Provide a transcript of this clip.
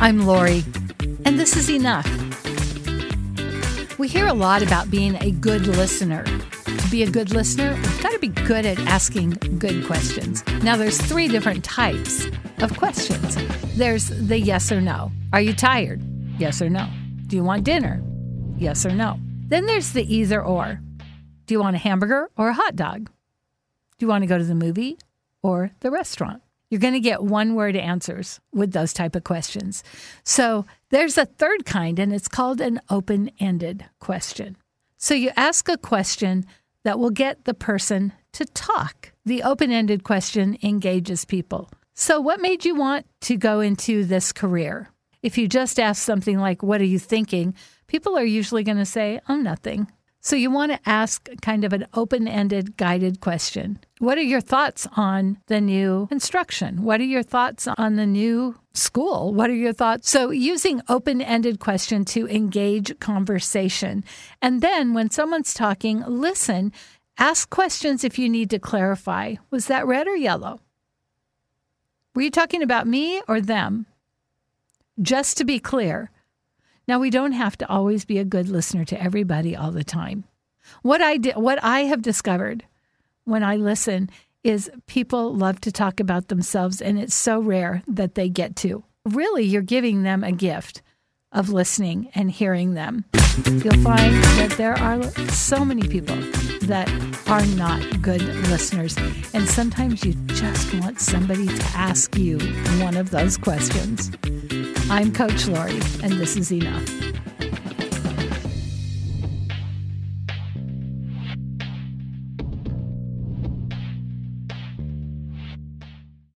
I'm Lori, and this is enough. We hear a lot about being a good listener. To be a good listener, we've got to be good at asking good questions. Now, there's three different types of questions. There's the yes or no. Are you tired? Yes or no. Do you want dinner? Yes or no. Then there's the either or. Do you want a hamburger or a hot dog? Do you want to go to the movie or the restaurant? You're going to get one word answers with those type of questions. So there's a third kind, and it's called an open ended question. So you ask a question that will get the person to talk. The open ended question engages people. So, what made you want to go into this career? If you just ask something like, What are you thinking? people are usually going to say, Oh, nothing. So you want to ask kind of an open ended guided question. What are your thoughts on the new instruction? What are your thoughts on the new school? What are your thoughts? So using open ended question to engage conversation. And then when someone's talking, listen, ask questions if you need to clarify. Was that red or yellow? Were you talking about me or them? Just to be clear, now, we don't have to always be a good listener to everybody all the time. What I di- what I have discovered when I listen is people love to talk about themselves and it's so rare that they get to. Really, you're giving them a gift of listening and hearing them. You'll find that there are so many people that are not good listeners. And sometimes you just want somebody to ask you one of those questions. I'm Coach Lori, and this is enough.